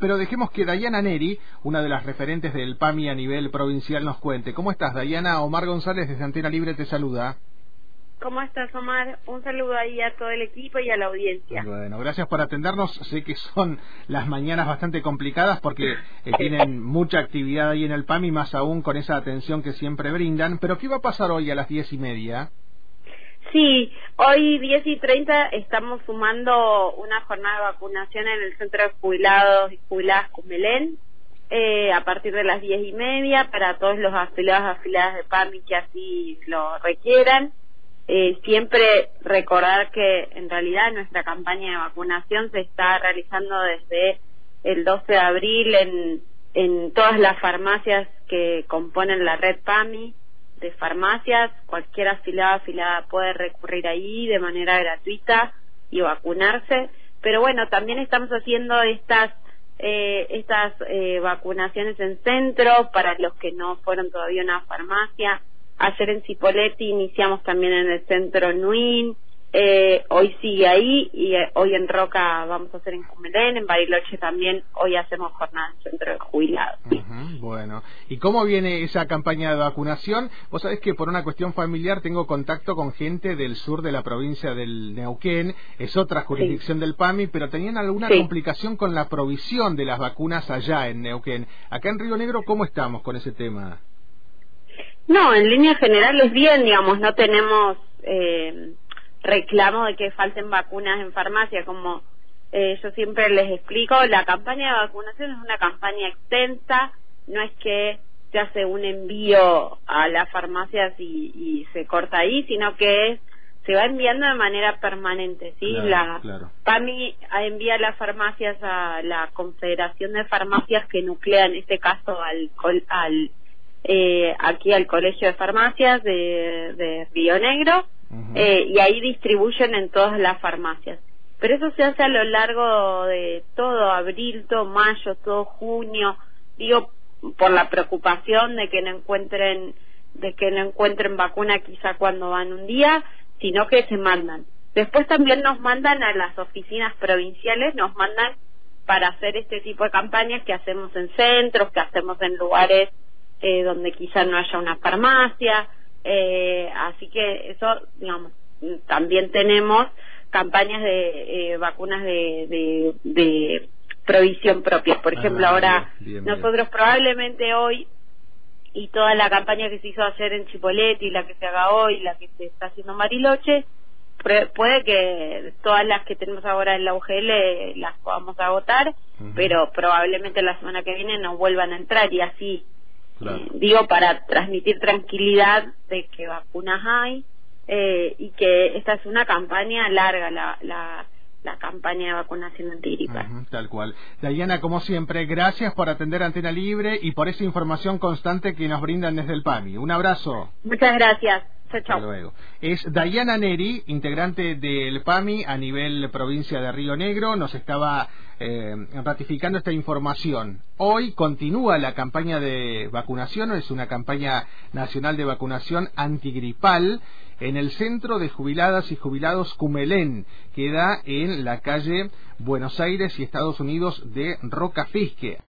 pero dejemos que Dayana Neri, una de las referentes del PAMI a nivel provincial, nos cuente. ¿Cómo estás, Dayana? Omar González desde Antena Libre te saluda. ¿Cómo estás, Omar? Un saludo ahí a todo el equipo y a la audiencia. Bueno, gracias por atendernos. Sé que son las mañanas bastante complicadas porque eh, tienen mucha actividad ahí en el PAMI, más aún con esa atención que siempre brindan. Pero, ¿qué va a pasar hoy a las diez y media? Sí, hoy 10 y 30 estamos sumando una jornada de vacunación en el Centro de Jubilados y Jubiladas Cumelén eh, a partir de las diez y media para todos los afiliados afiliadas de PAMI que así lo requieran. Eh, siempre recordar que en realidad nuestra campaña de vacunación se está realizando desde el 12 de abril en, en todas las farmacias que componen la red PAMI de farmacias, cualquier afiliado afiliada puede recurrir ahí de manera gratuita y vacunarse. Pero bueno, también estamos haciendo estas eh, estas eh, vacunaciones en centro para los que no fueron todavía a una farmacia. Ayer en Cipolletti iniciamos también en el centro NUIN eh, hoy sigue ahí y eh, hoy en Roca vamos a hacer en Cumelén, en Bariloche también, hoy hacemos jornada en centro de jubilados. Bueno, ¿y cómo viene esa campaña de vacunación? Vos sabés que por una cuestión familiar tengo contacto con gente del sur de la provincia del Neuquén, es otra jurisdicción del PAMI, pero tenían alguna complicación con la provisión de las vacunas allá en Neuquén. Acá en Río Negro, ¿cómo estamos con ese tema? No, en línea general es bien, digamos, no tenemos... Eh, reclamo de que falten vacunas en farmacia, como eh, yo siempre les explico, la campaña de vacunación es una campaña extensa, no es que se hace un envío a las farmacias y, se corta ahí, sino que es, se va enviando de manera permanente, ¿sí? la PAMI envía a las farmacias a la Confederación de Farmacias que nuclea en este caso al, al eh, aquí al Colegio de Farmacias de, de Río Negro, eh, y ahí distribuyen en todas las farmacias. Pero eso se hace a lo largo de todo abril, todo mayo, todo junio, digo, por la preocupación de que no encuentren de que no encuentren vacuna quizá cuando van un día, sino que se mandan. Después también nos mandan a las oficinas provinciales, nos mandan para hacer este tipo de campañas que hacemos en centros, que hacemos en lugares eh, donde quizá no haya una farmacia, eh, así que eso, digamos, también tenemos campañas de eh, vacunas de, de, provisión propia. Por ejemplo, ah, ahora nosotros probablemente hoy y toda la campaña que se hizo ayer en Chipoletti, la que se haga hoy, la que se está haciendo en Mariloche, puede que todas las que tenemos ahora en la UGL las podamos agotar, pero probablemente la semana que viene nos vuelvan a entrar y así digo para transmitir tranquilidad de que vacunas hay eh, y que esta es una campaña larga, la, la, la campaña de vacunación antigripa. tal cual. Dayana, como siempre, gracias por atender Antena Libre y por esa información constante que nos brindan desde el PAMI. Un abrazo. Muchas gracias. Hasta luego. Es Dayana Neri, integrante del PAMI a nivel provincia de Río Negro, nos estaba eh, ratificando esta información. Hoy continúa la campaña de vacunación, es una campaña nacional de vacunación antigripal en el Centro de Jubiladas y Jubilados Cumelén, que da en la calle Buenos Aires y Estados Unidos de Roca Fisque.